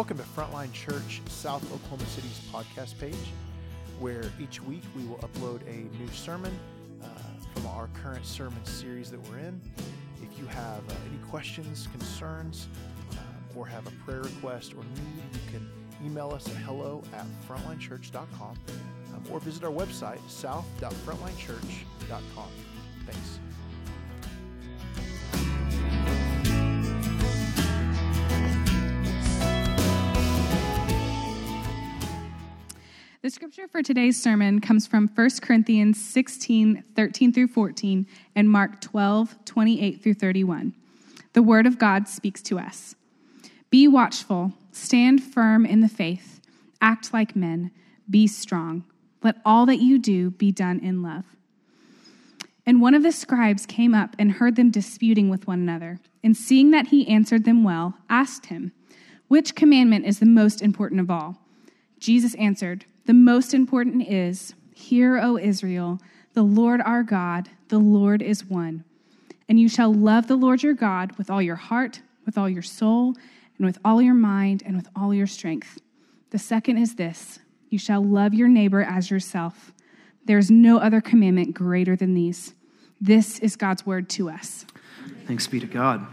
Welcome to Frontline Church South Oklahoma City's podcast page, where each week we will upload a new sermon uh, from our current sermon series that we're in. If you have uh, any questions, concerns, um, or have a prayer request or need, you can email us at hello at frontlinechurch.com um, or visit our website, south.frontlinechurch.com. Thanks. The scripture for today's sermon comes from 1 Corinthians 16, 13 through 14, and Mark 12, 28 through 31. The word of God speaks to us. Be watchful, stand firm in the faith, act like men, be strong. Let all that you do be done in love. And one of the scribes came up and heard them disputing with one another, and seeing that he answered them well, asked him, Which commandment is the most important of all? Jesus answered, The most important is, Hear, O Israel, the Lord our God, the Lord is one. And you shall love the Lord your God with all your heart, with all your soul, and with all your mind, and with all your strength. The second is this you shall love your neighbor as yourself. There is no other commandment greater than these. This is God's word to us. Thanks be to God.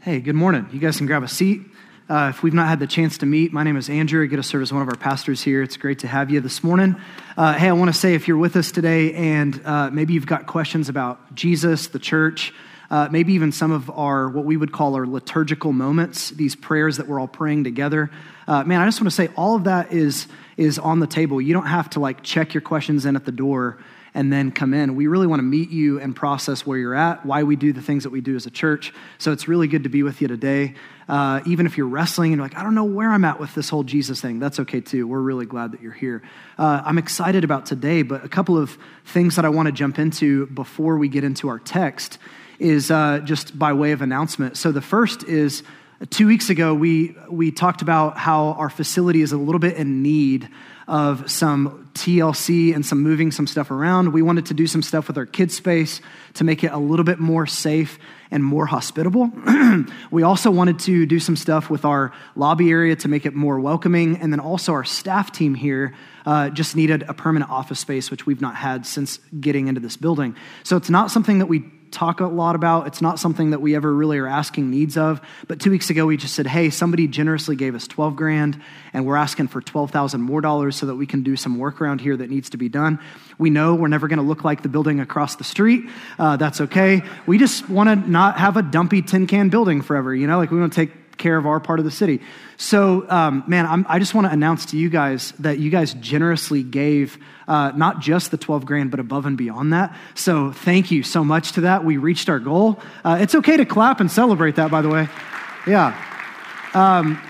Hey, good morning. You guys can grab a seat. Uh, if we've not had the chance to meet, my name is Andrew. I get to serve as one of our pastors here. It's great to have you this morning. Uh, hey, I want to say if you're with us today and uh, maybe you've got questions about Jesus, the church, uh, maybe even some of our what we would call our liturgical moments, these prayers that we're all praying together. Uh, man, I just want to say all of that is is on the table. You don't have to like check your questions in at the door and then come in. We really want to meet you and process where you're at, why we do the things that we do as a church. So it's really good to be with you today. Uh, even if you're wrestling and you're like, I don't know where I'm at with this whole Jesus thing, that's okay too. We're really glad that you're here. Uh, I'm excited about today, but a couple of things that I want to jump into before we get into our text is uh, just by way of announcement. So the first is two weeks ago, we, we talked about how our facility is a little bit in need of some TLC and some moving some stuff around. We wanted to do some stuff with our kids' space to make it a little bit more safe and more hospitable. we also wanted to do some stuff with our lobby area to make it more welcoming. And then also, our staff team here uh, just needed a permanent office space, which we've not had since getting into this building. So it's not something that we talk a lot about. It's not something that we ever really are asking needs of. But two weeks ago, we just said, hey, somebody generously gave us 12 grand, and we're asking for 12,000 more dollars so that we can do some work around here that needs to be done. We know we're never going to look like the building across the street. Uh, that's okay. We just want to not have a dumpy tin can building forever, you know, like we want to take care of our part of the city. So, um, man, I'm, i just want to announce to you guys that you guys generously gave uh, not just the 12 grand, but above and beyond that. So, thank you so much to that. We reached our goal. Uh, it's okay to clap and celebrate that, by the way. Yeah. Um,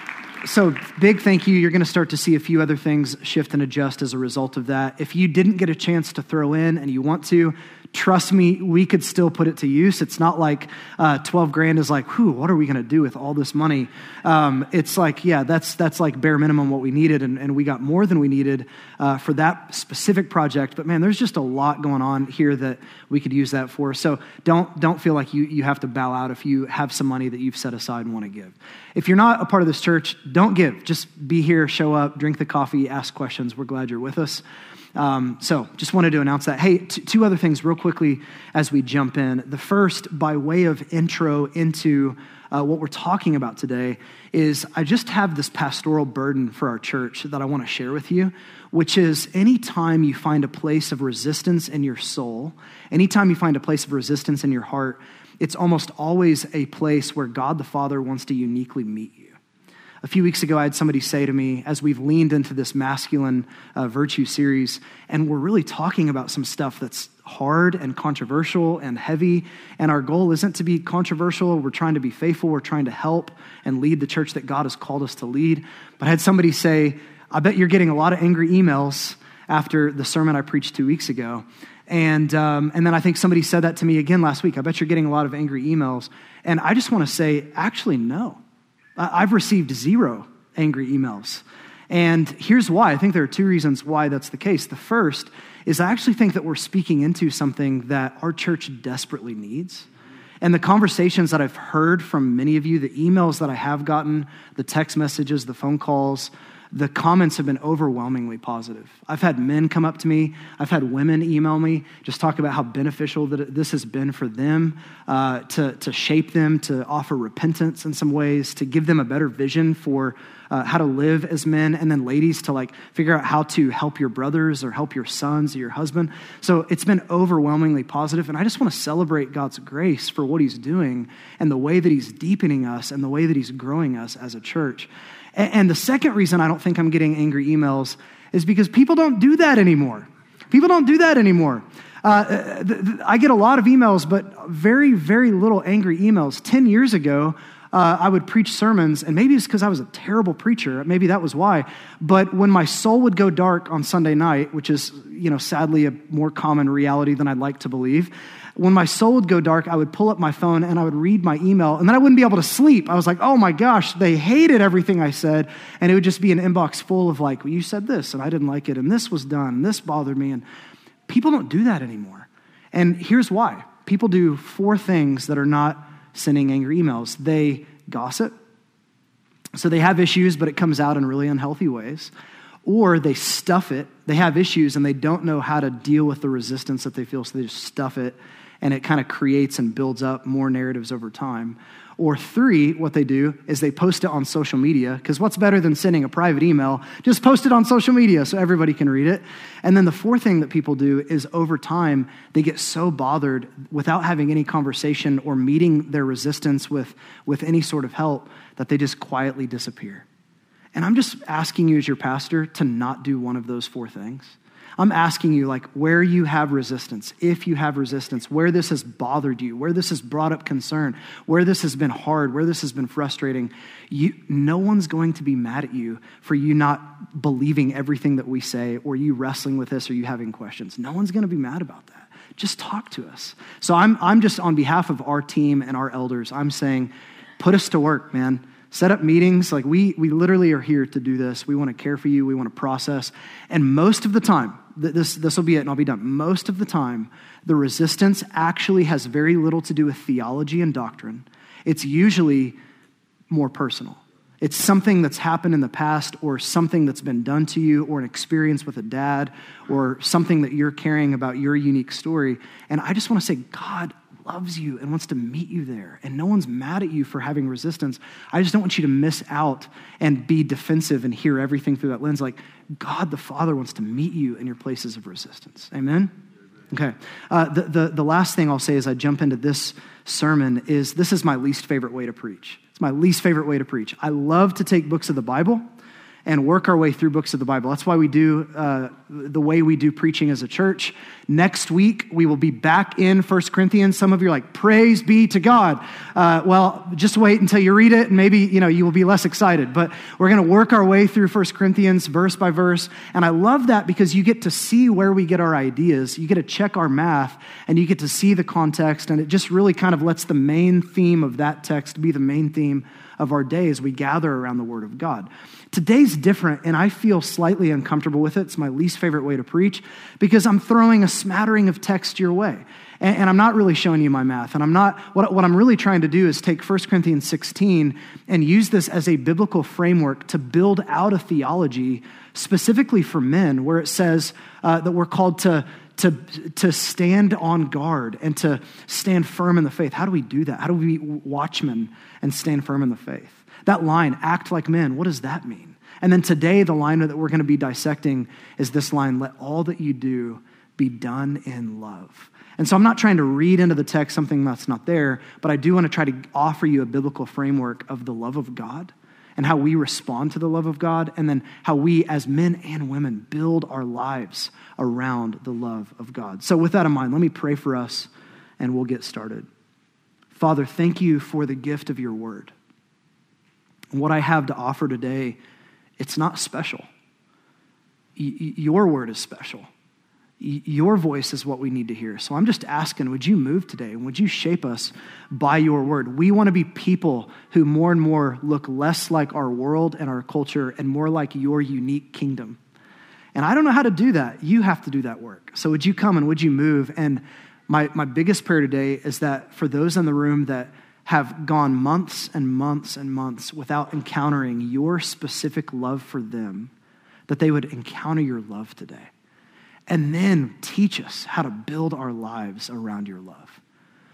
so, big thank you. You're going to start to see a few other things shift and adjust as a result of that. If you didn't get a chance to throw in and you want to, trust me, we could still put it to use. It's not like uh, 12 grand is like, whew, what are we going to do with all this money? Um, it's like, yeah, that's, that's like bare minimum what we needed, and, and we got more than we needed uh, for that specific project. But man, there's just a lot going on here that we could use that for. So don't, don't feel like you, you have to bow out if you have some money that you've set aside and want to give. If you're not a part of this church, don't give. Just be here, show up, drink the coffee, ask questions. We're glad you're with us. Um, so just wanted to announce that. Hey, t- two other things real quickly as we jump in. The first, by way of intro into uh, what we're talking about today, is I just have this pastoral burden for our church that I want to share with you, which is anytime you find a place of resistance in your soul, anytime you find a place of resistance in your heart, it's almost always a place where God the Father wants to uniquely meet you. A few weeks ago, I had somebody say to me, as we've leaned into this masculine uh, virtue series, and we're really talking about some stuff that's hard and controversial and heavy. And our goal isn't to be controversial. We're trying to be faithful. We're trying to help and lead the church that God has called us to lead. But I had somebody say, I bet you're getting a lot of angry emails after the sermon I preached two weeks ago. And, um, and then I think somebody said that to me again last week. I bet you're getting a lot of angry emails. And I just want to say, actually, no. I've received zero angry emails. And here's why. I think there are two reasons why that's the case. The first is I actually think that we're speaking into something that our church desperately needs. And the conversations that I've heard from many of you, the emails that I have gotten, the text messages, the phone calls, the comments have been overwhelmingly positive. I've had men come up to me, I've had women email me, just talk about how beneficial that this has been for them uh, to, to shape them, to offer repentance in some ways, to give them a better vision for uh, how to live as men, and then ladies to like figure out how to help your brothers or help your sons or your husband. So it's been overwhelmingly positive, and I just want to celebrate God's grace for what He's doing and the way that He's deepening us and the way that He's growing us as a church. And the second reason I don't think I'm getting angry emails is because people don't do that anymore. People don't do that anymore. Uh, I get a lot of emails, but very, very little angry emails. 10 years ago, uh, I would preach sermons, and maybe it's because I was a terrible preacher. Maybe that was why. But when my soul would go dark on Sunday night, which is, you know, sadly a more common reality than I'd like to believe, when my soul would go dark, I would pull up my phone and I would read my email, and then I wouldn't be able to sleep. I was like, oh my gosh, they hated everything I said. And it would just be an inbox full of, like, well, you said this, and I didn't like it, and this was done, and this bothered me. And people don't do that anymore. And here's why people do four things that are not sending angry emails they gossip. So they have issues, but it comes out in really unhealthy ways. Or they stuff it. They have issues and they don't know how to deal with the resistance that they feel, so they just stuff it and it kind of creates and builds up more narratives over time. Or three, what they do is they post it on social media, because what's better than sending a private email? Just post it on social media so everybody can read it. And then the fourth thing that people do is over time, they get so bothered without having any conversation or meeting their resistance with, with any sort of help that they just quietly disappear. And I'm just asking you, as your pastor, to not do one of those four things. I'm asking you, like, where you have resistance, if you have resistance, where this has bothered you, where this has brought up concern, where this has been hard, where this has been frustrating, you, no one's going to be mad at you for you not believing everything that we say or you wrestling with this or you having questions. No one's going to be mad about that. Just talk to us. So I'm, I'm just on behalf of our team and our elders, I'm saying, put us to work, man set up meetings like we we literally are here to do this we want to care for you we want to process and most of the time this, this will be it and I'll be done. Most of the time, the resistance actually has very little to do with theology and doctrine. It's usually more personal. It's something that's happened in the past or something that's been done to you or an experience with a dad or something that you're carrying about your unique story. And I just want to say, God loves you and wants to meet you there. And no one's mad at you for having resistance. I just don't want you to miss out and be defensive and hear everything through that lens. Like, God the Father wants to meet you in your places of resistance. Amen? Okay. Uh, the, the, the last thing I'll say as I jump into this sermon is this is my least favorite way to preach. It's my least favorite way to preach. I love to take books of the Bible and work our way through books of the Bible. That's why we do uh, the way we do preaching as a church. Next week, we will be back in First Corinthians. Some of you are like, praise be to God. Uh, well, just wait until you read it, and maybe you know you will be less excited. But we're going to work our way through First Corinthians verse by verse. And I love that because you get to see where we get our ideas. You get to check our math, and you get to see the context. And it just really kind of lets the main theme of that text be the main theme of our day as we gather around the Word of God. Today's different, and I feel slightly uncomfortable with it. It's my least favorite way to preach because I'm throwing a smattering of text your way. And, and I'm not really showing you my math. And I'm not, what, what I'm really trying to do is take 1 Corinthians 16 and use this as a biblical framework to build out a theology specifically for men, where it says uh, that we're called to to, to stand on guard and to stand firm in the faith. How do we do that? How do we be watchmen and stand firm in the faith? That line, act like men, what does that mean? And then today, the line that we're going to be dissecting is this line let all that you do be done in love. And so I'm not trying to read into the text something that's not there, but I do want to try to offer you a biblical framework of the love of God and how we respond to the love of God, and then how we, as men and women, build our lives around the love of God. So, with that in mind, let me pray for us and we'll get started. Father, thank you for the gift of your word. And what I have to offer today, it's not special. Y- your word is special your voice is what we need to hear. So I'm just asking, would you move today? And would you shape us by your word? We want to be people who more and more look less like our world and our culture and more like your unique kingdom. And I don't know how to do that. You have to do that work. So would you come and would you move? And My, my biggest prayer today is that for those in the room that have gone months and months and months without encountering your specific love for them, that they would encounter your love today. And then teach us how to build our lives around your love.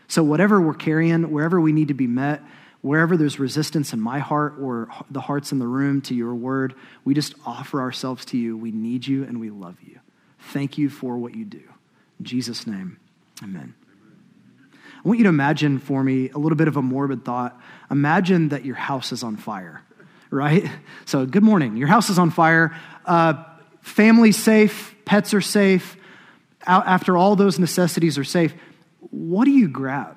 So, whatever we're carrying, wherever we need to be met, wherever there's resistance in my heart or the hearts in the room to your word, we just offer ourselves to you. We need you and we love you. Thank you for what you do. In Jesus' name, amen. I want you to imagine for me a little bit of a morbid thought. Imagine that your house is on fire, right? So, good morning. Your house is on fire. Uh, family's safe, pets are safe. After all those necessities are safe, what do you grab?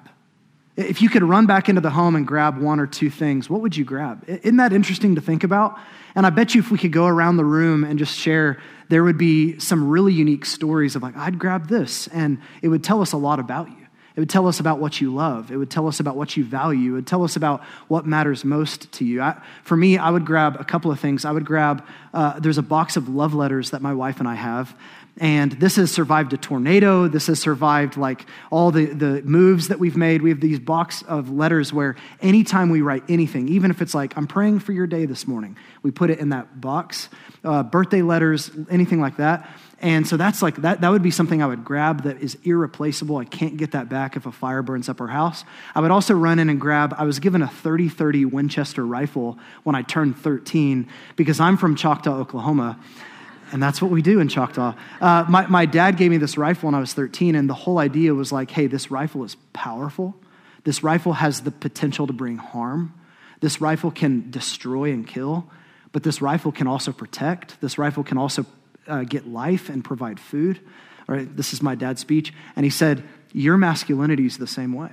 If you could run back into the home and grab one or two things, what would you grab? Isn't that interesting to think about? And I bet you if we could go around the room and just share, there would be some really unique stories of like, I'd grab this, and it would tell us a lot about you. It would tell us about what you love. It would tell us about what you value. It would tell us about what matters most to you. I, for me, I would grab a couple of things. I would grab, uh, there's a box of love letters that my wife and I have. And this has survived a tornado. This has survived like all the, the moves that we've made. We have these box of letters where anytime we write anything, even if it's like, I'm praying for your day this morning, we put it in that box. Uh, birthday letters, anything like that. And so that's like, that, that would be something I would grab that is irreplaceable. I can't get that back if a fire burns up our house. I would also run in and grab, I was given a 30 30 Winchester rifle when I turned 13 because I'm from Choctaw, Oklahoma. And that's what we do in Choctaw. Uh, my, my dad gave me this rifle when I was 13, and the whole idea was like, hey, this rifle is powerful. This rifle has the potential to bring harm. This rifle can destroy and kill, but this rifle can also protect. This rifle can also uh, get life and provide food. All right, this is my dad's speech. And he said, Your masculinity is the same way.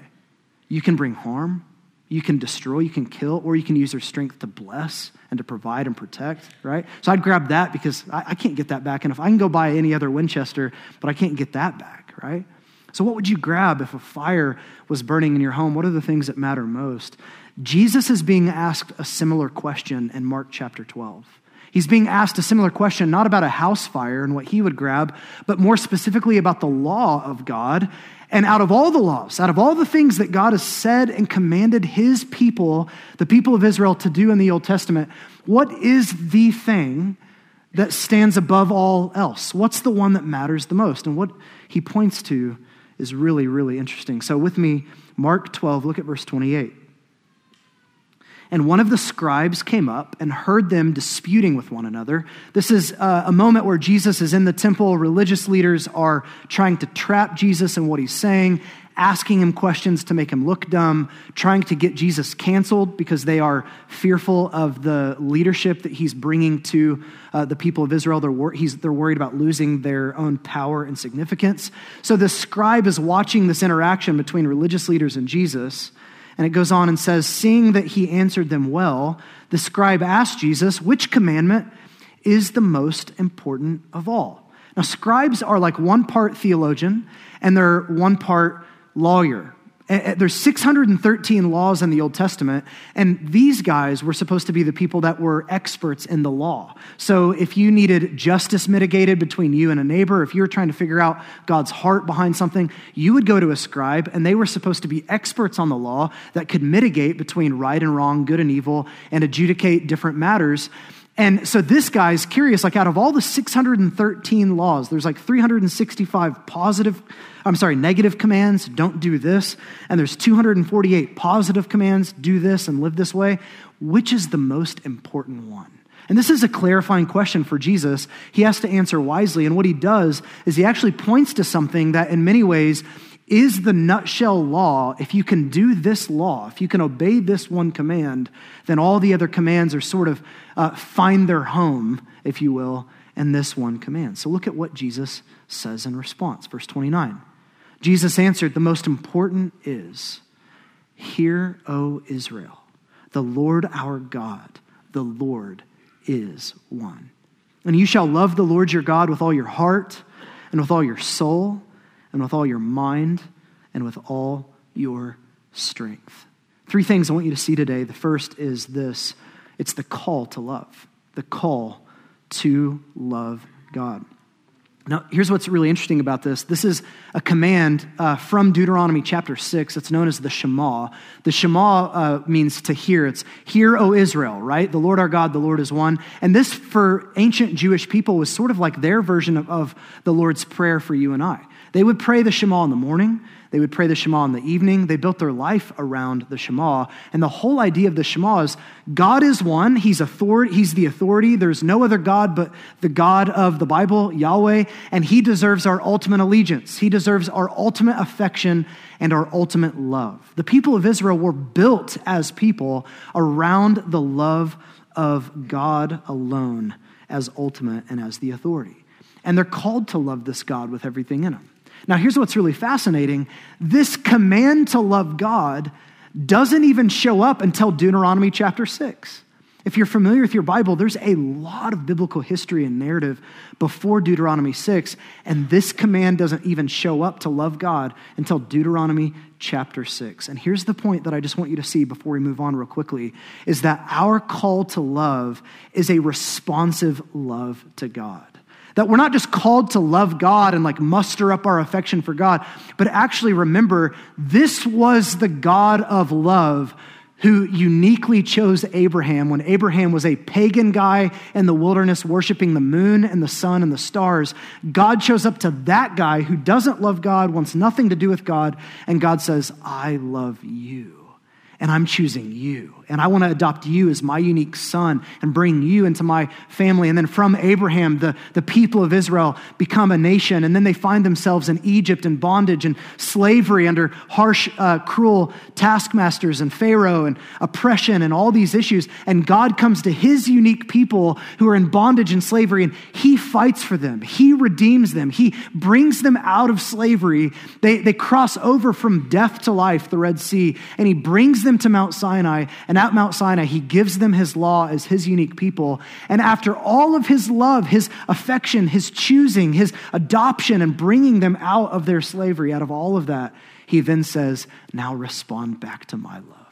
You can bring harm, you can destroy, you can kill, or you can use your strength to bless and to provide and protect, right? So I'd grab that because I, I can't get that back. And if I can go buy any other Winchester, but I can't get that back, right? So, what would you grab if a fire was burning in your home? What are the things that matter most? Jesus is being asked a similar question in Mark chapter 12. He's being asked a similar question, not about a house fire and what he would grab, but more specifically about the law of God. And out of all the laws, out of all the things that God has said and commanded his people, the people of Israel, to do in the Old Testament, what is the thing that stands above all else? What's the one that matters the most? And what he points to is really, really interesting. So, with me, Mark 12, look at verse 28. And one of the scribes came up and heard them disputing with one another. This is uh, a moment where Jesus is in the temple. Religious leaders are trying to trap Jesus in what he's saying, asking him questions to make him look dumb, trying to get Jesus canceled because they are fearful of the leadership that he's bringing to uh, the people of Israel. They're, wor- they're worried about losing their own power and significance. So the scribe is watching this interaction between religious leaders and Jesus. And it goes on and says, Seeing that he answered them well, the scribe asked Jesus, Which commandment is the most important of all? Now, scribes are like one part theologian and they're one part lawyer. There's 613 laws in the Old Testament, and these guys were supposed to be the people that were experts in the law. So if you needed justice mitigated between you and a neighbor, if you were trying to figure out God's heart behind something, you would go to a scribe, and they were supposed to be experts on the law that could mitigate between right and wrong, good and evil, and adjudicate different matters. And so this guy's curious like, out of all the 613 laws, there's like 365 positive I'm sorry, negative commands, don't do this. And there's 248 positive commands, do this and live this way. Which is the most important one? And this is a clarifying question for Jesus. He has to answer wisely. And what he does is he actually points to something that, in many ways, is the nutshell law. If you can do this law, if you can obey this one command, then all the other commands are sort of uh, find their home, if you will, in this one command. So look at what Jesus says in response. Verse 29. Jesus answered, The most important is, Hear, O Israel, the Lord our God, the Lord is one. And you shall love the Lord your God with all your heart, and with all your soul, and with all your mind, and with all your strength. Three things I want you to see today. The first is this it's the call to love, the call to love God. Now, here's what's really interesting about this. This is a command uh, from Deuteronomy chapter 6. It's known as the Shema. The Shema uh, means to hear. It's hear, O Israel, right? The Lord our God, the Lord is one. And this, for ancient Jewish people, was sort of like their version of, of the Lord's Prayer for you and I. They would pray the Shema in the morning. They would pray the Shema in the evening. They built their life around the Shema. And the whole idea of the Shema is God is one. He's, authority, he's the authority. There's no other God but the God of the Bible, Yahweh. And He deserves our ultimate allegiance. He deserves our ultimate affection and our ultimate love. The people of Israel were built as people around the love of God alone as ultimate and as the authority. And they're called to love this God with everything in them. Now, here's what's really fascinating this command to love God doesn't even show up until Deuteronomy chapter 6. If you're familiar with your Bible, there's a lot of biblical history and narrative before Deuteronomy 6, and this command doesn't even show up to love God until Deuteronomy chapter 6. And here's the point that I just want you to see before we move on real quickly is that our call to love is a responsive love to God. That we're not just called to love God and like muster up our affection for God, but actually remember this was the God of love who uniquely chose Abraham when Abraham was a pagan guy in the wilderness worshiping the moon and the sun and the stars. God shows up to that guy who doesn't love God, wants nothing to do with God, and God says, I love you and I'm choosing you. And I want to adopt you as my unique son and bring you into my family. And then from Abraham, the, the people of Israel become a nation. And then they find themselves in Egypt in bondage and slavery under harsh, uh, cruel taskmasters and Pharaoh and oppression and all these issues. And God comes to his unique people who are in bondage and slavery, and he fights for them. He redeems them. He brings them out of slavery. They, they cross over from death to life, the Red Sea, and he brings them them to Mount Sinai, and at Mount Sinai, he gives them his law as his unique people. And after all of his love, his affection, his choosing, his adoption, and bringing them out of their slavery, out of all of that, he then says, Now respond back to my love.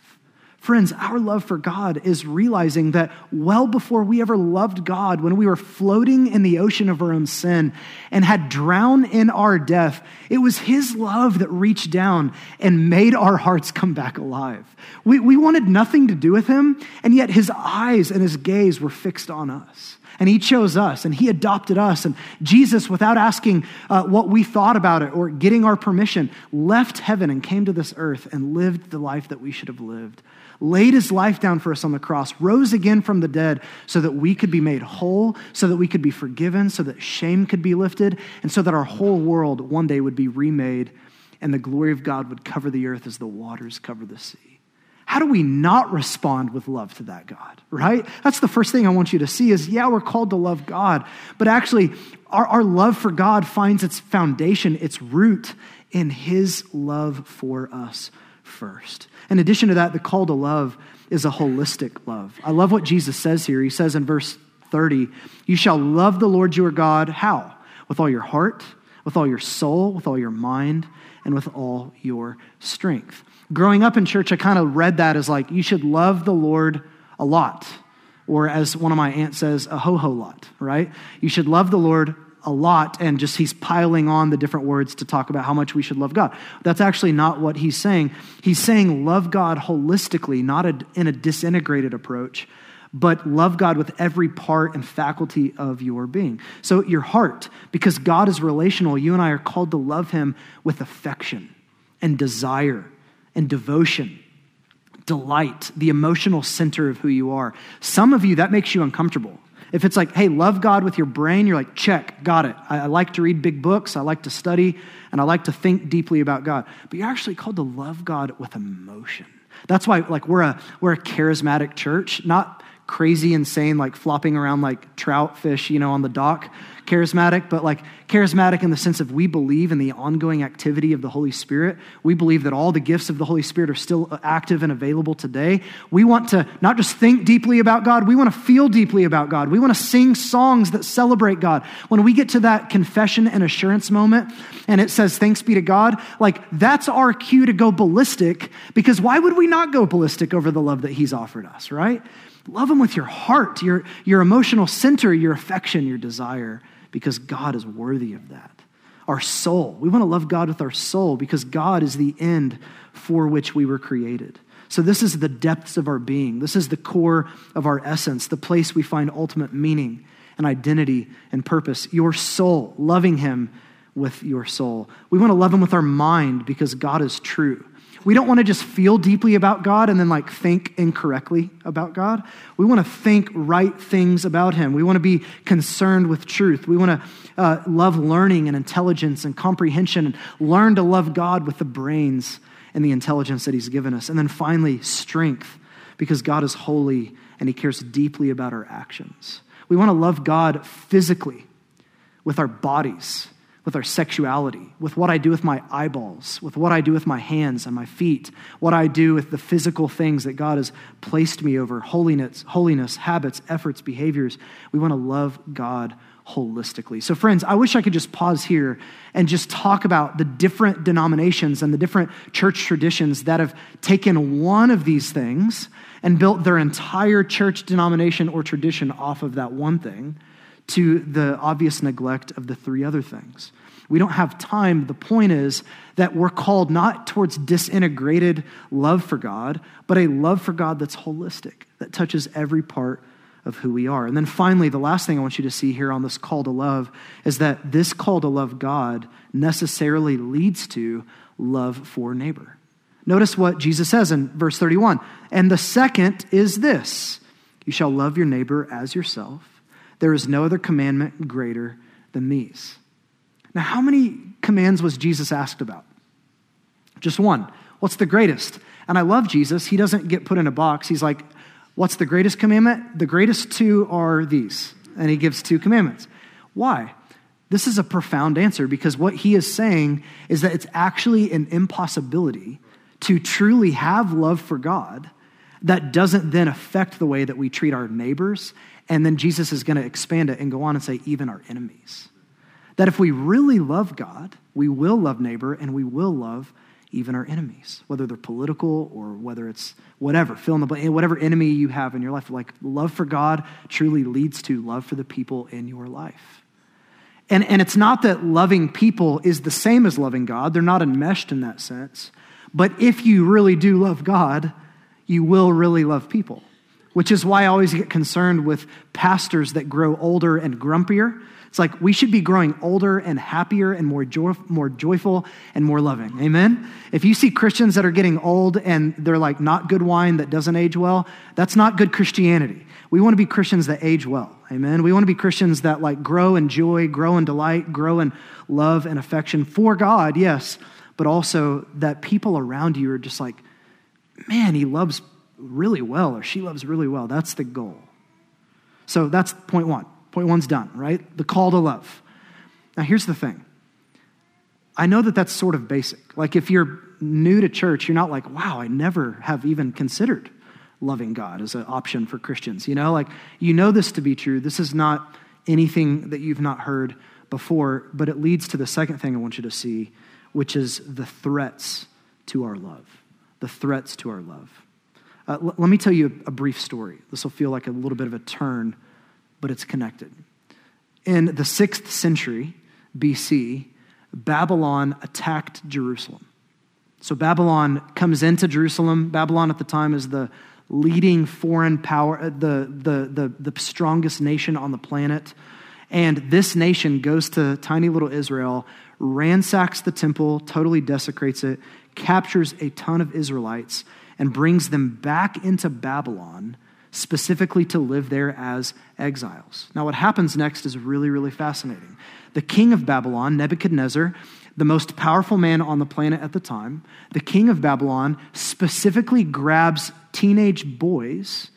Friends, our love for God is realizing that well before we ever loved God, when we were floating in the ocean of our own sin and had drowned in our death, it was His love that reached down and made our hearts come back alive. We, we wanted nothing to do with Him, and yet His eyes and His gaze were fixed on us. And he chose us and he adopted us. And Jesus, without asking uh, what we thought about it or getting our permission, left heaven and came to this earth and lived the life that we should have lived laid his life down for us on the cross, rose again from the dead so that we could be made whole, so that we could be forgiven, so that shame could be lifted, and so that our whole world one day would be remade and the glory of God would cover the earth as the waters cover the sea. How do we not respond with love to that God, right? That's the first thing I want you to see is, yeah, we're called to love God, but actually, our, our love for God finds its foundation, its root in his love for us first. In addition to that, the call to love is a holistic love. I love what Jesus says here. He says in verse 30, You shall love the Lord your God. How? With all your heart, with all your soul, with all your mind, and with all your strength. Growing up in church, I kind of read that as like, you should love the Lord a lot. Or as one of my aunts says, a ho ho lot, right? You should love the Lord a lot and just he's piling on the different words to talk about how much we should love God. That's actually not what he's saying. He's saying love God holistically, not a, in a disintegrated approach, but love God with every part and faculty of your being. So, your heart, because God is relational, you and I are called to love him with affection and desire and devotion delight, the emotional center of who you are. Some of you, that makes you uncomfortable. If it's like, hey, love God with your brain, you're like, check, got it. I, I, like to read big books, I like to study, and I like to think deeply about God. But you're actually called to love God with emotion. That's why, like, we're a, we're a charismatic church, not crazy, insane, like flopping around like trout fish, you know, on the dock charismatic, but like charismatic in the sense of we believe in the ongoing activity of the Holy Spirit. We believe that all the gifts of the Holy Spirit are still uh, active and available today. We want to not just think deeply about God, we want to feel deeply about God. We want to sing songs that celebrate God. When we get to that confession and assurance moment and it says, Thanks be to God, like that's our cue to go ballistic because why would we not go ballistic over the love that He's offered us, right? Love Him with your heart, your, your emotional center, your affection, your desire because God is worthy of that. Our soul, we want to love God with our soul because God is the end for which we were created. So, this is the depths of our being. This is the core of our essence, the place we find ultimate meaning and identity and purpose. Your soul, loving Him with your soul. We want to love Him with our mind because God is true. We don't want to just feel deeply about God and then like think incorrectly about God. We want to think right things about Him. We want to be concerned with truth. We want to uh, love learning and intelligence and comprehension and learn to love God with the brains and the intelligence that He's given us. And then finally, strength because God is holy and He cares deeply about our actions. We want to love God physically with our bodies with our sexuality, with what I do with my eyeballs, with what I do with my hands and my feet, what I do with the physical things that God has placed me over, holiness, holiness, habits, efforts, behaviors. We want to love God holistically. So, friends, I wish I could just pause here and just talk about the different denominations and the different church traditions that have taken one of these things and built their entire church denomination or tradition off of that one thing to the obvious neglect of the three other things. We don't have time. The point is that we're called not towards disintegrated love for God, but a love for God that's holistic, that touches every part of who we are. And then finally, the last thing I want you to see here on this call to love is that this call to love God necessarily leads to love for neighbor. Notice what Jesus says in verse 31. And the second is this you shall love your neighbor as yourself. There is no other commandment greater than these. Now, how many commands was Jesus asked about? Just one. What's the greatest? And I love Jesus. He doesn't get put in a box. He's like, What's the greatest commandment? The greatest two are these. And he gives two commandments. Why? This is a profound answer because what he is saying is that it's actually an impossibility to truly have love for God that doesn't then affect the way that we treat our neighbors and then Jesus is going to expand it and go on and say, even our enemies. That if we really love God, we will love neighbor and we will love even our enemies, whether they're political or whether it's whatever, fill in the blank, eh, whatever enemy you have in your life. Like love for God truly leads to love for the people in your life. And, and it's not that loving people is the same as loving God, they're not enmeshed in that sense. But if you really do love God, you will really love people which is why I always get concerned with pastors that grow older and grumpier. It's like we should be growing older and happier and more, joy, more joyful and more loving. Amen? If you see Christians that are getting old and they're like not good wine that doesn't age well, that's not good Christianity. We want to be Christians that age well. Amen? We want to be Christians that like grow in joy, grow in delight, grow in love and affection for God, yes, but also that people around you are just like, man, he loves really well or she loves really well. That's the goal. So that's point one. Point one's done, right? The call to love. Now, here's the thing I know that that's sort of basic. Like, if you're new to church, you're not like, wow, I never have even considered loving God as an option for Christians. You know, like, you know this to be true. This is not anything that you've not heard before, but it leads to the second thing I want you to see, which is the threats to our love. The threats to our love. Uh, l- let me tell you a, a brief story. This will feel like a little bit of a turn, but it's connected. In the sixth century BC, Babylon attacked Jerusalem. So Babylon comes into Jerusalem. Babylon at the time is the leading foreign power, uh, the, the, the, the strongest nation on the planet. And this nation goes to tiny little Israel, ransacks the temple, totally desecrates it, captures a ton of Israelites, and brings them back into Babylon, specifically to live there as exiles. Now, what happens next is really, really fascinating. The king of Babylon, Nebuchadnezzar, the most powerful man on the planet at the time, the king of Babylon specifically grabs teenage boys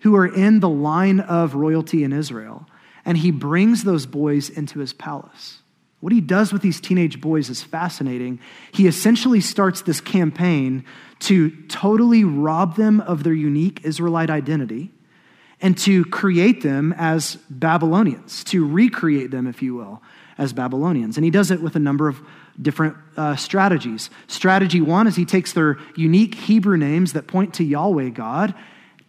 who are in the line of royalty in Israel, and he brings those boys into his palace. What he does with these teenage boys is fascinating. He essentially starts this campaign to totally rob them of their unique Israelite identity and to create them as Babylonians, to recreate them, if you will, as Babylonians. And he does it with a number of different uh, strategies. Strategy one is he takes their unique Hebrew names that point to Yahweh God,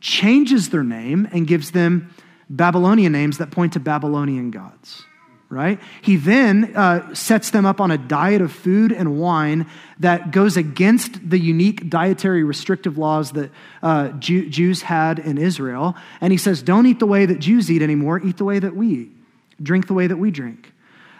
changes their name, and gives them Babylonian names that point to Babylonian gods. Right? He then uh, sets them up on a diet of food and wine that goes against the unique dietary restrictive laws that uh, Jew- Jews had in Israel. And he says, Don't eat the way that Jews eat anymore, eat the way that we eat, drink the way that we drink.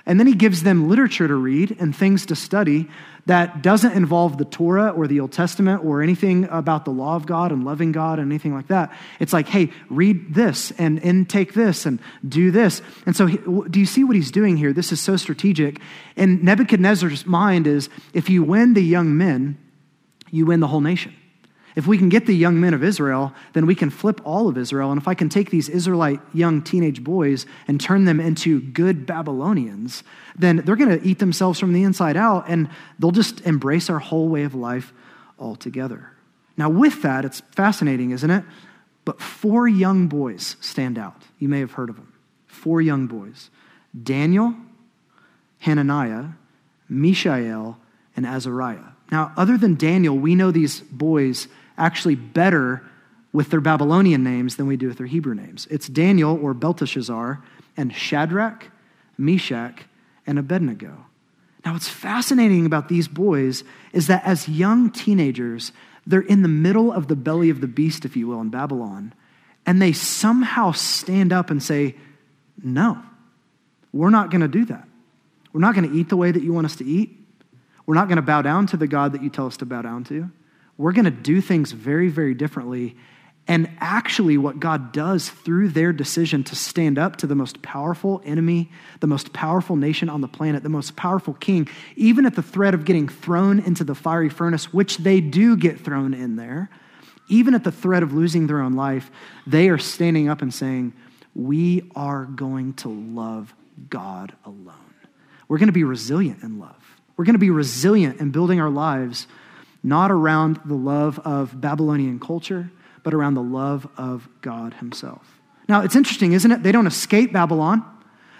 And then he gives them literature to read and things to study that doesn't involve the Torah or the Old Testament or anything about the law of God and loving God and anything like that. It's like, hey, read this and intake this and do this. And so, he, do you see what he's doing here? This is so strategic. And Nebuchadnezzar's mind is if you win the young men, you win the whole nation. If we can get the young men of Israel, then we can flip all of Israel. And if I can take these Israelite young teenage boys and turn them into good Babylonians, then they're going to eat themselves from the inside out and they'll just embrace our whole way of life altogether. Now, with that, it's fascinating, isn't it? But four young boys stand out. You may have heard of them. Four young boys Daniel, Hananiah, Mishael, and Azariah. Now, other than Daniel, we know these boys actually better with their Babylonian names than we do with their Hebrew names. It's Daniel or Belteshazzar and Shadrach, Meshach, and Abednego. Now, what's fascinating about these boys is that as young teenagers, they're in the middle of the belly of the beast, if you will, in Babylon, and they somehow stand up and say, No, we're not going to do that. We're not going to eat the way that you want us to eat. We're not going to bow down to the God that you tell us to bow down to. We're going to do things very, very differently. And actually, what God does through their decision to stand up to the most powerful enemy, the most powerful nation on the planet, the most powerful king, even at the threat of getting thrown into the fiery furnace, which they do get thrown in there, even at the threat of losing their own life, they are standing up and saying, We are going to love God alone. We're going to be resilient in love. We're going to be resilient in building our lives not around the love of Babylonian culture, but around the love of God Himself. Now, it's interesting, isn't it? They don't escape Babylon,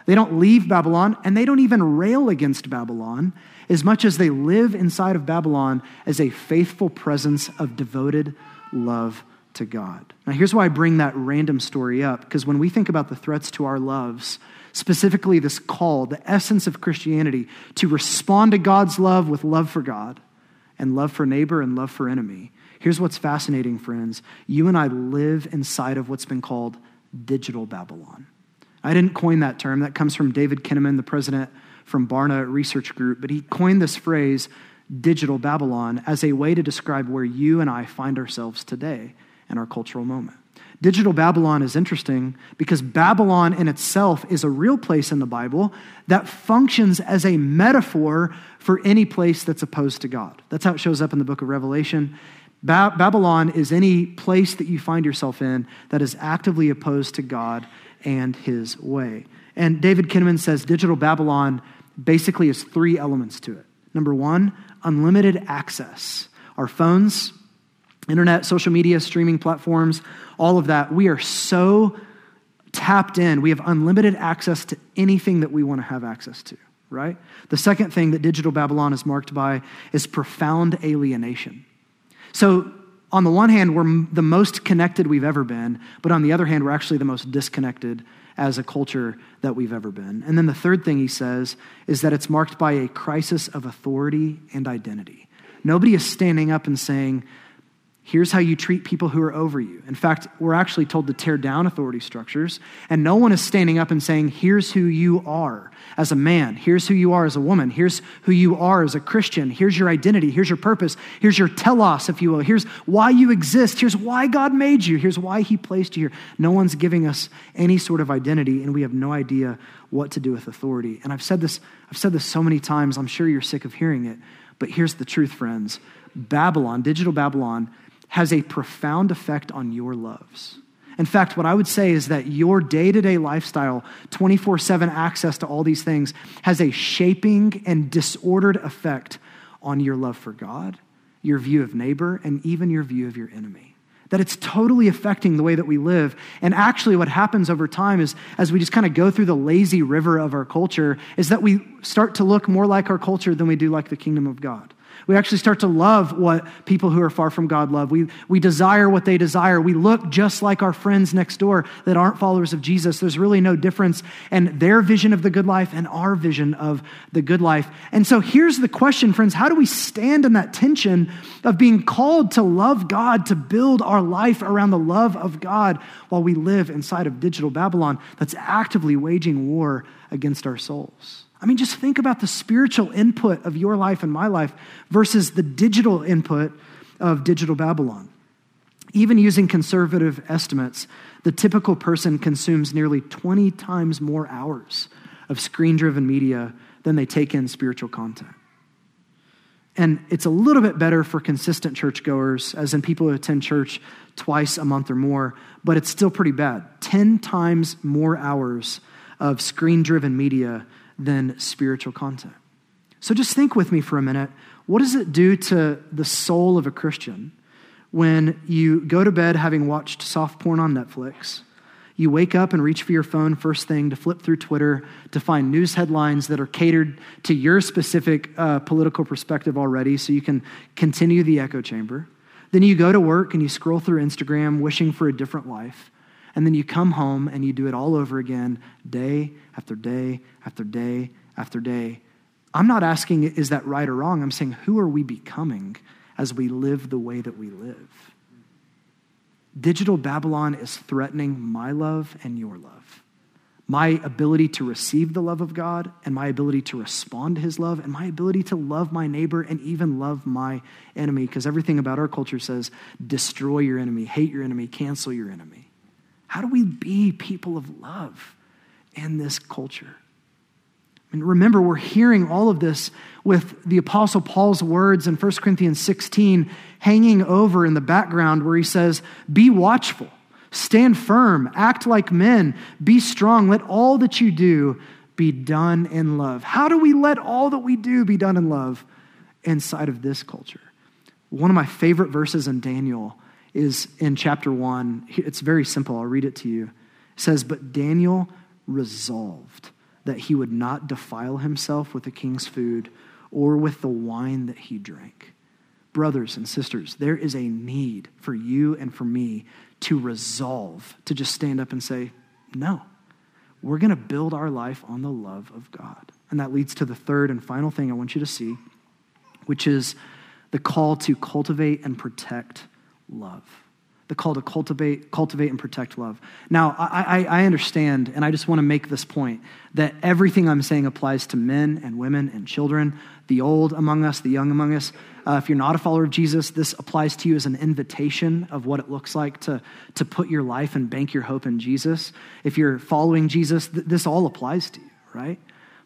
they don't leave Babylon, and they don't even rail against Babylon as much as they live inside of Babylon as a faithful presence of devoted love to God. Now, here's why I bring that random story up, because when we think about the threats to our loves, specifically this call, the essence of Christianity, to respond to God's love with love for God and love for neighbor and love for enemy. Here's what's fascinating, friends. You and I live inside of what's been called digital Babylon. I didn't coin that term. That comes from David Kinnaman, the president from Barna Research Group, but he coined this phrase, digital Babylon, as a way to describe where you and I find ourselves today in our cultural moment. Digital Babylon is interesting because Babylon in itself is a real place in the Bible that functions as a metaphor for any place that's opposed to God. That's how it shows up in the book of Revelation. Ba- Babylon is any place that you find yourself in that is actively opposed to God and his way. And David Kinnaman says digital Babylon basically has three elements to it. Number one, unlimited access. Our phones, internet, social media, streaming platforms, all of that, we are so tapped in. We have unlimited access to anything that we want to have access to, right? The second thing that digital Babylon is marked by is profound alienation. So, on the one hand, we're the most connected we've ever been, but on the other hand, we're actually the most disconnected as a culture that we've ever been. And then the third thing he says is that it's marked by a crisis of authority and identity. Nobody is standing up and saying, Here's how you treat people who are over you. In fact, we're actually told to tear down authority structures, and no one is standing up and saying, Here's who you are as a man. Here's who you are as a woman. Here's who you are as a Christian. Here's your identity. Here's your purpose. Here's your telos, if you will. Here's why you exist. Here's why God made you. Here's why He placed you here. No one's giving us any sort of identity, and we have no idea what to do with authority. And I've said this, I've said this so many times, I'm sure you're sick of hearing it, but here's the truth, friends. Babylon, digital Babylon, has a profound effect on your loves. In fact, what I would say is that your day to day lifestyle, 24 7 access to all these things, has a shaping and disordered effect on your love for God, your view of neighbor, and even your view of your enemy. That it's totally affecting the way that we live. And actually, what happens over time is, as we just kind of go through the lazy river of our culture, is that we start to look more like our culture than we do like the kingdom of God. We actually start to love what people who are far from God love. We, we desire what they desire. We look just like our friends next door that aren't followers of Jesus. There's really no difference in their vision of the good life and our vision of the good life. And so here's the question, friends how do we stand in that tension of being called to love God, to build our life around the love of God while we live inside of digital Babylon that's actively waging war against our souls? I mean, just think about the spiritual input of your life and my life versus the digital input of digital Babylon. Even using conservative estimates, the typical person consumes nearly 20 times more hours of screen driven media than they take in spiritual content. And it's a little bit better for consistent churchgoers, as in people who attend church twice a month or more, but it's still pretty bad. 10 times more hours of screen driven media than spiritual content. So just think with me for a minute. What does it do to the soul of a Christian when you go to bed having watched soft porn on Netflix? You wake up and reach for your phone first thing to flip through Twitter to find news headlines that are catered to your specific uh, political perspective already so you can continue the echo chamber. Then you go to work and you scroll through Instagram wishing for a different life. And then you come home and you do it all over again, day after day after day after day. I'm not asking, is that right or wrong? I'm saying, who are we becoming as we live the way that we live? Digital Babylon is threatening my love and your love, my ability to receive the love of God, and my ability to respond to his love, and my ability to love my neighbor and even love my enemy. Because everything about our culture says destroy your enemy, hate your enemy, cancel your enemy. How do we be people of love in this culture? And remember, we're hearing all of this with the Apostle Paul's words in 1 Corinthians 16 hanging over in the background where he says, Be watchful, stand firm, act like men, be strong, let all that you do be done in love. How do we let all that we do be done in love inside of this culture? One of my favorite verses in Daniel is in chapter 1. It's very simple. I'll read it to you. It says, But Daniel resolved that he would not defile himself with the king's food or with the wine that he drank. Brothers and sisters, there is a need for you and for me to resolve to just stand up and say, No, we're going to build our life on the love of God. And that leads to the third and final thing I want you to see, which is the call to cultivate and protect love. The call to cultivate, cultivate and protect love. Now, I, I, understand, and I just want to make this point that everything I'm saying applies to men and women and children, the old among us, the young among us. Uh, if you're not a follower of Jesus, this applies to you as an invitation of what it looks like to, to put your life and bank your hope in Jesus. If you're following Jesus, th- this all applies to you, right?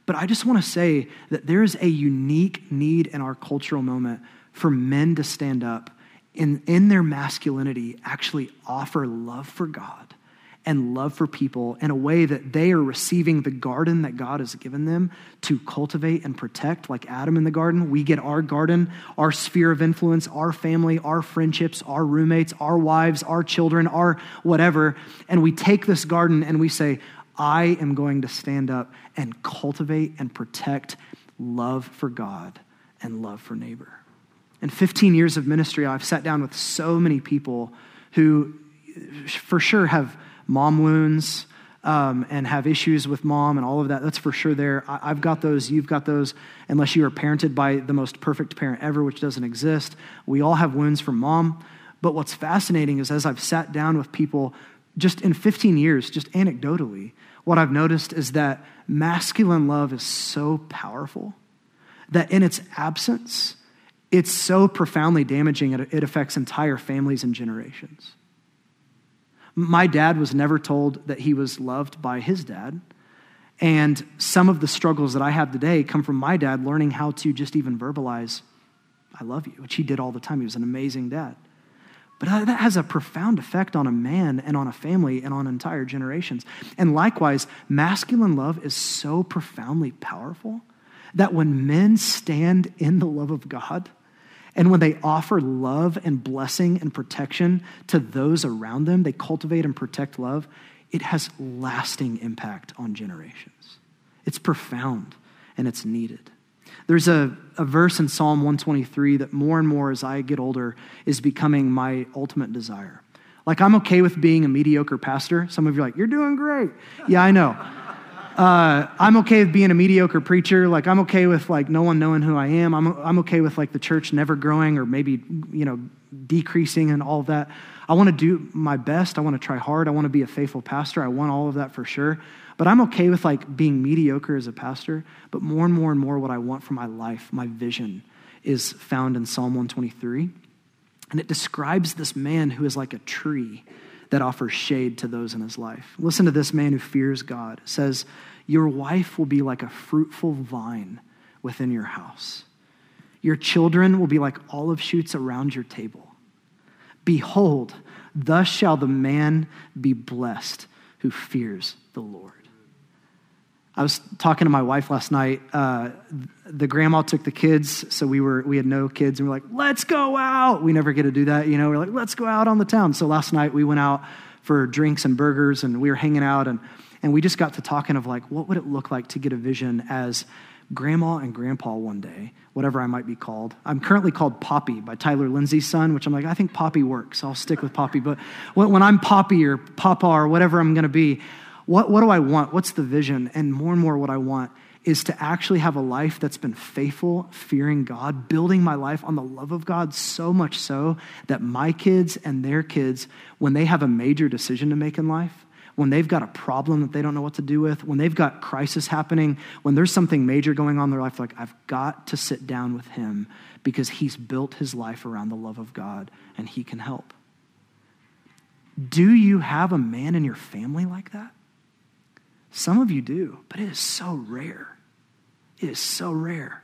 But I just want to say that there is a unique need in our cultural moment for men to stand up in, in their masculinity, actually offer love for God and love for people in a way that they are receiving the garden that God has given them to cultivate and protect, like Adam in the garden. We get our garden, our sphere of influence, our family, our friendships, our roommates, our wives, our children, our whatever, and we take this garden and we say, I am going to stand up and cultivate and protect love for God and love for neighbor. In 15 years of ministry, I've sat down with so many people who, for sure, have mom wounds um, and have issues with mom and all of that. That's for sure there. I, have got those, you've got those, unless you are parented by the most perfect parent ever, which doesn't exist. We all have wounds from mom. But what's fascinating is as I've sat down with people just in 15 years, just anecdotally, what I've noticed is that masculine love is so powerful that in its absence, it's so profoundly damaging, it affects entire families and generations. My dad was never told that he was loved by his dad. And some of the struggles that I have today come from my dad learning how to just even verbalize, I love you, which he did all the time. He was an amazing dad. But that has a profound effect on a man and on a family and on entire generations. And likewise, masculine love is so profoundly powerful that when men stand in the love of God, and when they offer love and blessing and protection to those around them, they cultivate and protect love, it has lasting impact on generations. It's profound and it's needed. There's a, a verse in Psalm 123 that more and more as I get older is becoming my ultimate desire. Like, I'm okay with being a mediocre pastor. Some of you are like, you're doing great. Yeah, I know. Uh, I'm okay with being a mediocre preacher. Like, I'm okay with like no one knowing who I am. I'm, I'm okay with like the church never growing or maybe, you know, decreasing and all that. I want to do my best. I want to try hard. I want to be a faithful pastor. I want all of that for sure. But I'm okay with like being mediocre as a pastor. But more and more and more, what I want for my life, my vision, is found in Psalm 123. And it describes this man who is like a tree that offers shade to those in his life. Listen to this man who fears God. It says, Your wife will be like a fruitful vine within your house. Your children will be like olive shoots around your table. Behold, thus shall the man be blessed who fears the Lord. I was talking to my wife last night. Uh, the grandma took the kids, so we were we had no kids, and we're like, "Let's go out." We never get to do that, you know. We're like, "Let's go out on the town." So last night we went out for drinks and burgers, and we were hanging out, and and we just got to talking of like, what would it look like to get a vision as grandma and grandpa one day, whatever I might be called. I'm currently called Poppy by Tyler Lindsey's son, which I'm like, I think Poppy works. I'll stick with Poppy. But when I'm Poppy or Papa or whatever I'm going to be, what, what do I want? What's the vision? And more and more, what I want is to actually have a life that's been faithful, fearing God, building my life on the love of God so much so that my kids and their kids, when they have a major decision to make in life, when they've got a problem that they don't know what to do with, when they've got crisis happening, when there's something major going on in their life, like I've got to sit down with him because he's built his life around the love of God and he can help. Do you have a man in your family like that? Some of you do, but it is so rare. Is so rare.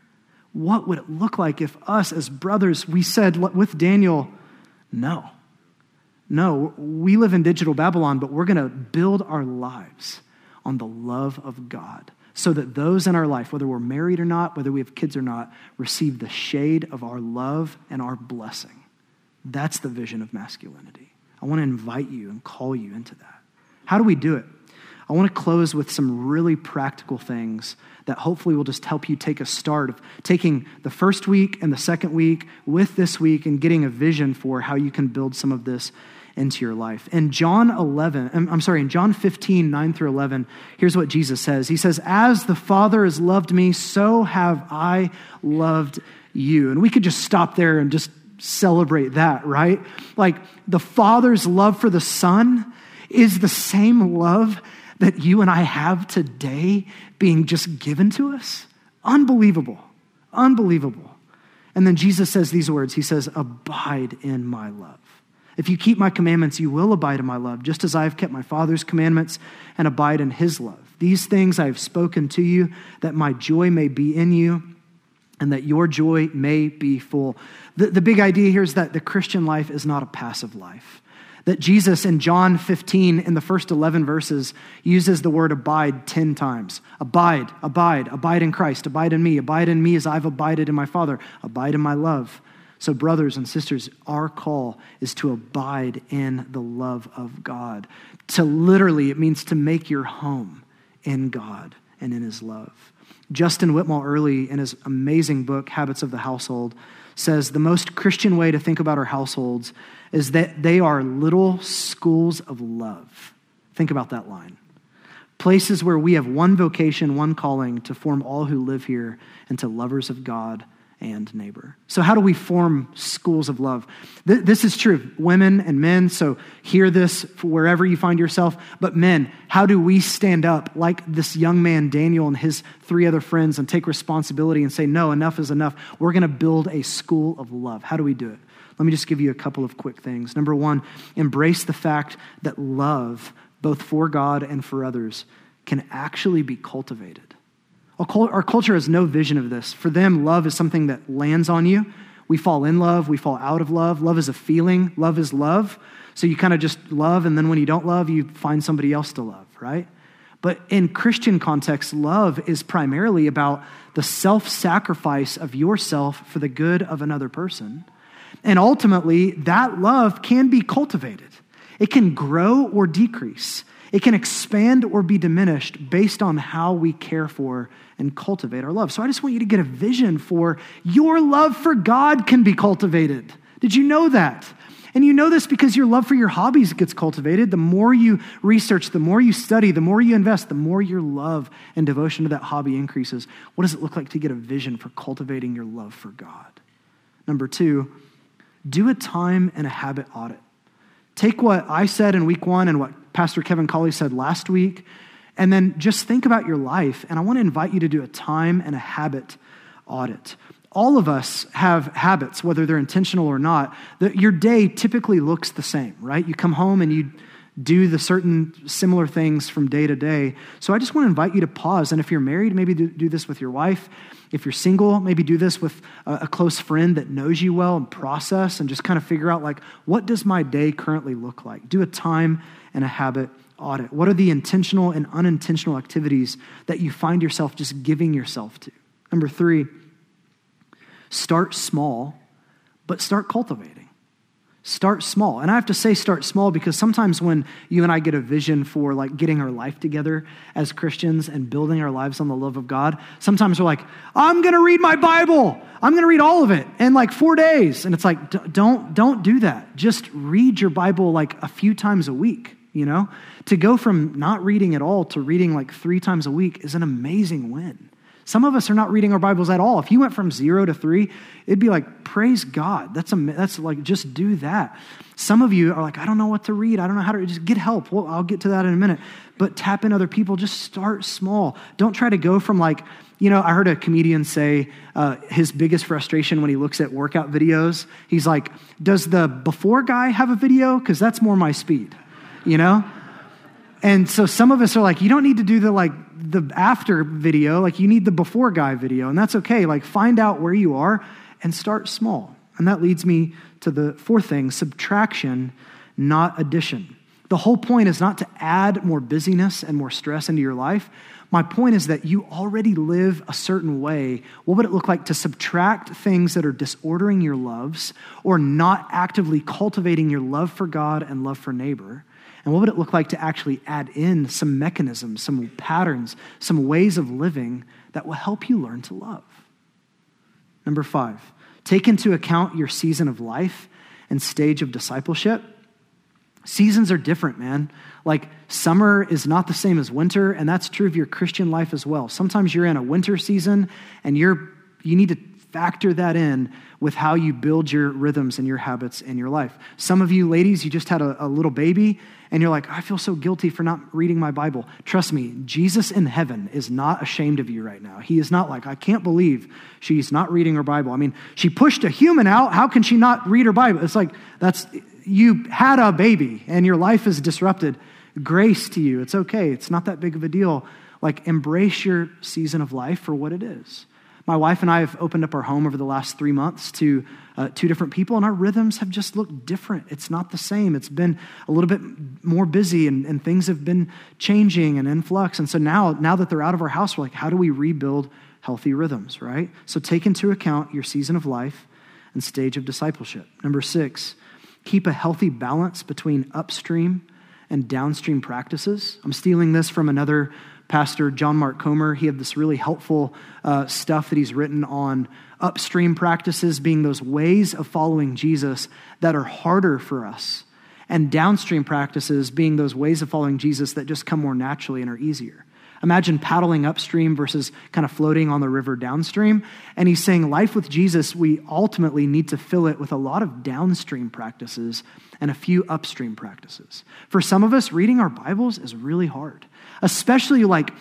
What would it look like if us as brothers, we said with Daniel, no. No, we live in digital Babylon, but we're going to build our lives on the love of God so that those in our life, whether we're married or not, whether we have kids or not, receive the shade of our love and our blessing. That's the vision of masculinity. I want to invite you and call you into that. How do we do it? I want to close with some really practical things that hopefully will just help you take a start of taking the first week and the second week with this week and getting a vision for how you can build some of this into your life. In John 11, um, I'm sorry, in John 15, 9 through 11, here's what Jesus says He says, As the Father has loved me, so have I loved you. And we could just stop there and just celebrate that, right? Like the Father's love for the Son is the same love that you and I have today being just given to us? Unbelievable. Unbelievable. And then Jesus says these words He says, Abide in my love. If you keep my commandments, you will abide in my love, just as I have kept my Father's commandments and abide in his love. These things I have spoken to you, that my joy may be in you and that your joy may be full. The, the big idea here is that the Christian life is not a passive life that Jesus in John 15, in the first 11 verses, uses the word abide 10 times. Abide, abide, abide in Christ, abide in me, abide in me as I've abided in my Father, abide in my love. So, brothers and sisters, our call is to abide in the love of God. To literally, it means to make your home in God and in his love. Justin Whitmel Earley in his amazing book, Habits of the Household, says the most Christian way to think about our households is that they are little schools of love. Think about that line. Places where we have one vocation, one calling to form all who live here into lovers of God and neighbor. So, how do we form schools of love? Th- this is true women and men, so hear this wherever you find yourself. But, men, how do we stand up like this young man, Daniel, and his three other friends and take responsibility and say, no, enough is enough? We're going to build a school of love. How do we do it? Let me just give you a couple of quick things. Number one, embrace the fact that love, both for God and for others, can actually be cultivated. Our culture has no vision of this. For them, love is something that lands on you. We fall in love, we fall out of love. Love is a feeling, love is love. So you kind of just love, and then when you don't love, you find somebody else to love, right? But in Christian context, love is primarily about the self sacrifice of yourself for the good of another person. And ultimately, that love can be cultivated, it can grow or decrease. It can expand or be diminished based on how we care for and cultivate our love. So I just want you to get a vision for your love for God can be cultivated. Did you know that? And you know this because your love for your hobbies gets cultivated. The more you research, the more you study, the more you invest, the more your love and devotion to that hobby increases. What does it look like to get a vision for cultivating your love for God? Number two, do a time and a habit audit. Take what I said in week one and what Pastor Kevin Colley said last week, and then just think about your life. And I want to invite you to do a time and a habit audit all of us have habits, whether they're intentional or not. That your day typically looks the same, right? You come home and you do the certain similar things from day to day. So I just want to invite you to pause. And if you're married, maybe do, do this with your wife. If you're single, maybe do this with a, close friend that knows you well and process and just kind of figure out, like, what does my day currently look like? Do a time and a habit audit. What are the intentional and unintentional activities that you find yourself just giving yourself to? Number three, Start small, but start cultivating. Start small. And I have to say start small because sometimes when you and I get a vision for like getting our life together as Christians and building our lives on the love of God, sometimes we're like, I'm going to read my Bible. I'm going to read all of it in like 4 days. And it's like don't don't do that. Just read your Bible like a few times a week, you know? To go from not reading at all to reading like 3 times a week is an amazing win. Some of us are not reading our Bibles at all. If you went from zero to three, it'd be like, praise God. That's, a, that's like, just do that. Some of you are like, I don't know what to read. I don't know how to, just get help. Well, I'll get to that in a minute. But tap in other people. Just start small. Don't try to go from like, you know, I heard a comedian say uh, his biggest frustration when he looks at workout videos, he's like, does the before guy have a video? Because that's more my speed, you know? And so some of us are like, you don't need to do the like the after video, like you need the before guy video, and that's okay. Like find out where you are and start small. And that leads me to the fourth thing subtraction, not addition. The whole point is not to add more busyness and more stress into your life. My point is that you already live a certain way. What would it look like to subtract things that are disordering your loves or not actively cultivating your love for God and love for neighbor? And what would it look like to actually add in some mechanisms, some patterns, some ways of living that will help you learn to love? Number five, take into account your season of life and stage of discipleship. Seasons are different, man. Like summer is not the same as winter, and that's true of your Christian life as well. Sometimes you're in a winter season and you're you need to factor that in with how you build your rhythms and your habits in your life. Some of you ladies, you just had a, a, little baby and you're like, I feel so guilty for not reading my Bible. Trust me, Jesus in heaven is not ashamed of you right now. He is not like, I can't believe she's not reading her Bible. I mean, she pushed a human out. How can she not read her Bible? It's like, that's, you had a baby and your life is disrupted. Grace to you. It's okay. It's not that big of a deal. Like, embrace your season of life for what it is. My wife and I have opened up our home over the last three months to uh, two different people, and our rhythms have just looked different. It's not the same. It's been a little bit more busy, and, and things have been changing and in flux. And so now, now that they're out of our house, we're like, how do we rebuild healthy rhythms, right? So take into account your season of life and stage of discipleship. Number six, keep a healthy balance between upstream and downstream practices. I'm stealing this from another pastor, John Mark Comer. He had this really helpful uh, stuff that he's written on upstream practices being those ways of following Jesus that are harder for us, and downstream practices being those ways of following Jesus that just come more naturally and are easier. Imagine paddling upstream versus kind of floating on the river downstream. And he's saying, life with Jesus, we ultimately need to fill it with a lot of downstream practices and a few upstream practices. For some of us, reading our Bibles is really hard, especially like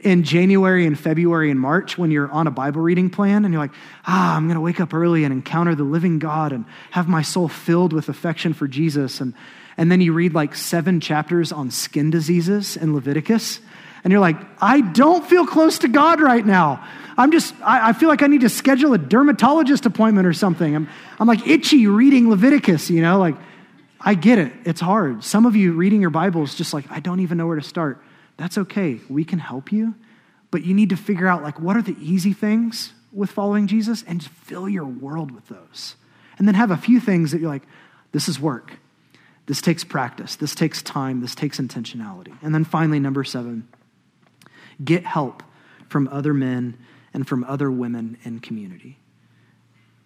in January and February and March when you're on a Bible reading plan and you're like, ah, I'm going to wake up early and encounter the living God and have my soul filled with affection for Jesus. And, and then you read like seven chapters on skin diseases in Leviticus. And you're like, I don't feel close to God right now. I'm just, I, I feel like I need to schedule a dermatologist appointment or something. I'm, I'm like itchy reading Leviticus, you know, like, I get it. It's hard. Some of you reading your Bible is just like, I don't even know where to start. That's okay. We can help you. But you need to figure out, like, what are the easy things with following Jesus and just fill your world with those. And then have a few things that you're like, this is work. This takes practice. This takes time. This takes intentionality. And then finally, number seven, get help from other men and from other women in community.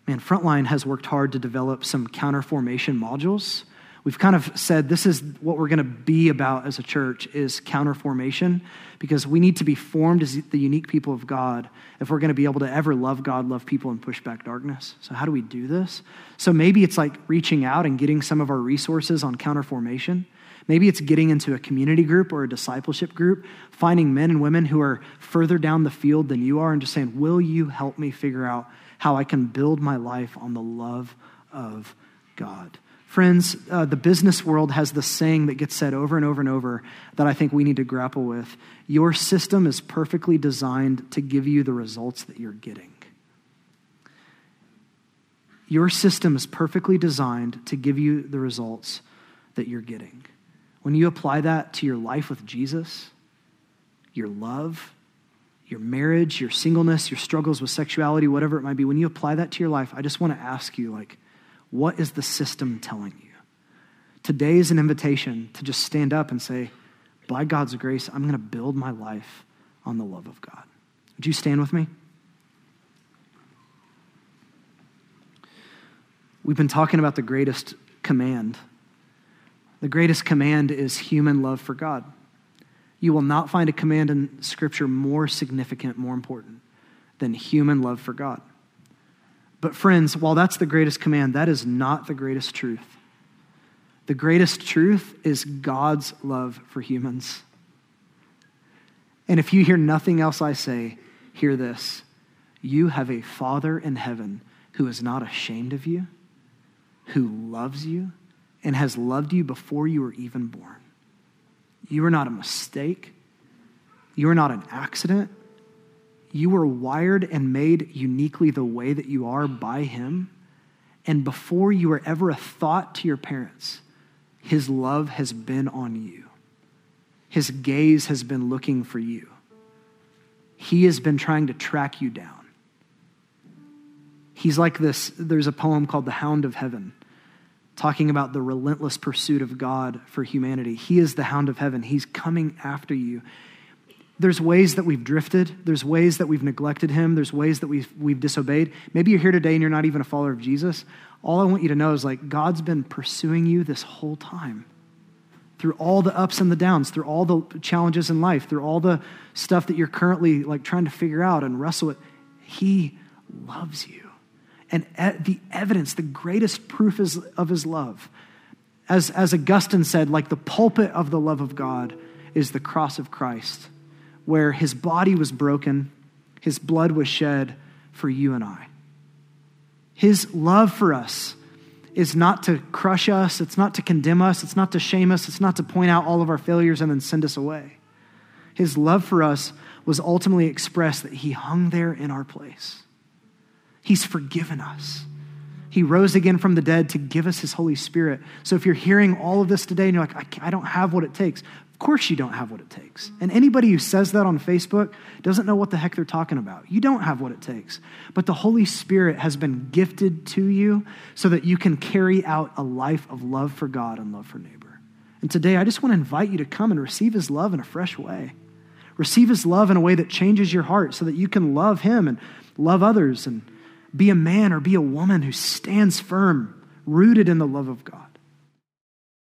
Man, Frontline has worked hard to develop some counterformation modules we've kind of said this is what we're going to be about as a church is counterformation because we need to be formed as the unique people of god if we're going to be able to ever love god love people and push back darkness. So how do we do this? So maybe it's like reaching out and getting some of our resources on counterformation. Maybe it's getting into a community group or a discipleship group finding men and women who are further down the field than you are and just saying will you help me figure out how i can build my life on the love of god Friends, uh, the business world has the saying that gets said over and over and over that I think we need to grapple with. Your system is perfectly designed to give you the results that you're getting. Your system is perfectly designed to give you the results that you're getting. When you apply that to your life with Jesus, your love, your marriage, your singleness, your struggles with sexuality, whatever it might be, when you apply that to your life, I just want to ask you, like, what is the system telling you? Today is an invitation to just stand up and say, by God's grace, I'm going to build my life on the love of God. Would you stand with me? We've been talking about the greatest command. The greatest command is human love for God. You will not find a command in Scripture more significant, more important than human love for God. But, friends, while that's the greatest command, that is not the greatest truth. The greatest truth is God's love for humans. And if you hear nothing else I say, hear this. You have a Father in heaven who is not ashamed of you, who loves you, and has loved you before you were even born. You are not a mistake. You are not an accident. You were wired and made uniquely the way that you are by Him. And before you were ever a thought to your parents, His love has been on you. His gaze has been looking for you. He has been trying to track you down. He's like this. There's a poem called The Hound of Heaven, talking about the relentless pursuit of God for humanity. He is the hound of heaven. He's coming after you. There's ways that we've drifted. There's ways that we've neglected him. There's ways that we've, we've disobeyed. Maybe you're here today and you're not even a follower of Jesus. All I want you to know is like God's been pursuing you this whole time. Through all the ups and the downs, through all the challenges in life, through all the stuff that you're currently like trying to figure out and wrestle with, He loves you. And the evidence, the greatest proof is of His love. As, as Augustine said, like the pulpit of the love of God is the cross of Christ where his body was broken, his blood was shed for you and I. His love for us is not to crush us, it's not to condemn us, it's not to shame us, it's not to point out all of our failures and then send us away. His love for us was ultimately expressed that he hung there in our place. He's forgiven us. He rose again from the dead to give us his Holy Spirit. So if you're hearing all of this today and you're like, I, don't have what it takes, of course, you don't have what it takes. And anybody who says that on Facebook doesn't know what the heck they're talking about. You don't have what it takes. But the Holy Spirit has been gifted to you so that you can carry out a life of love for God and love for neighbor. And today, I just want to invite you to come and receive His love in a fresh way. Receive His love in a way that changes your heart so that you can love Him and love others and be a man or be a woman who stands firm, rooted in the love of God.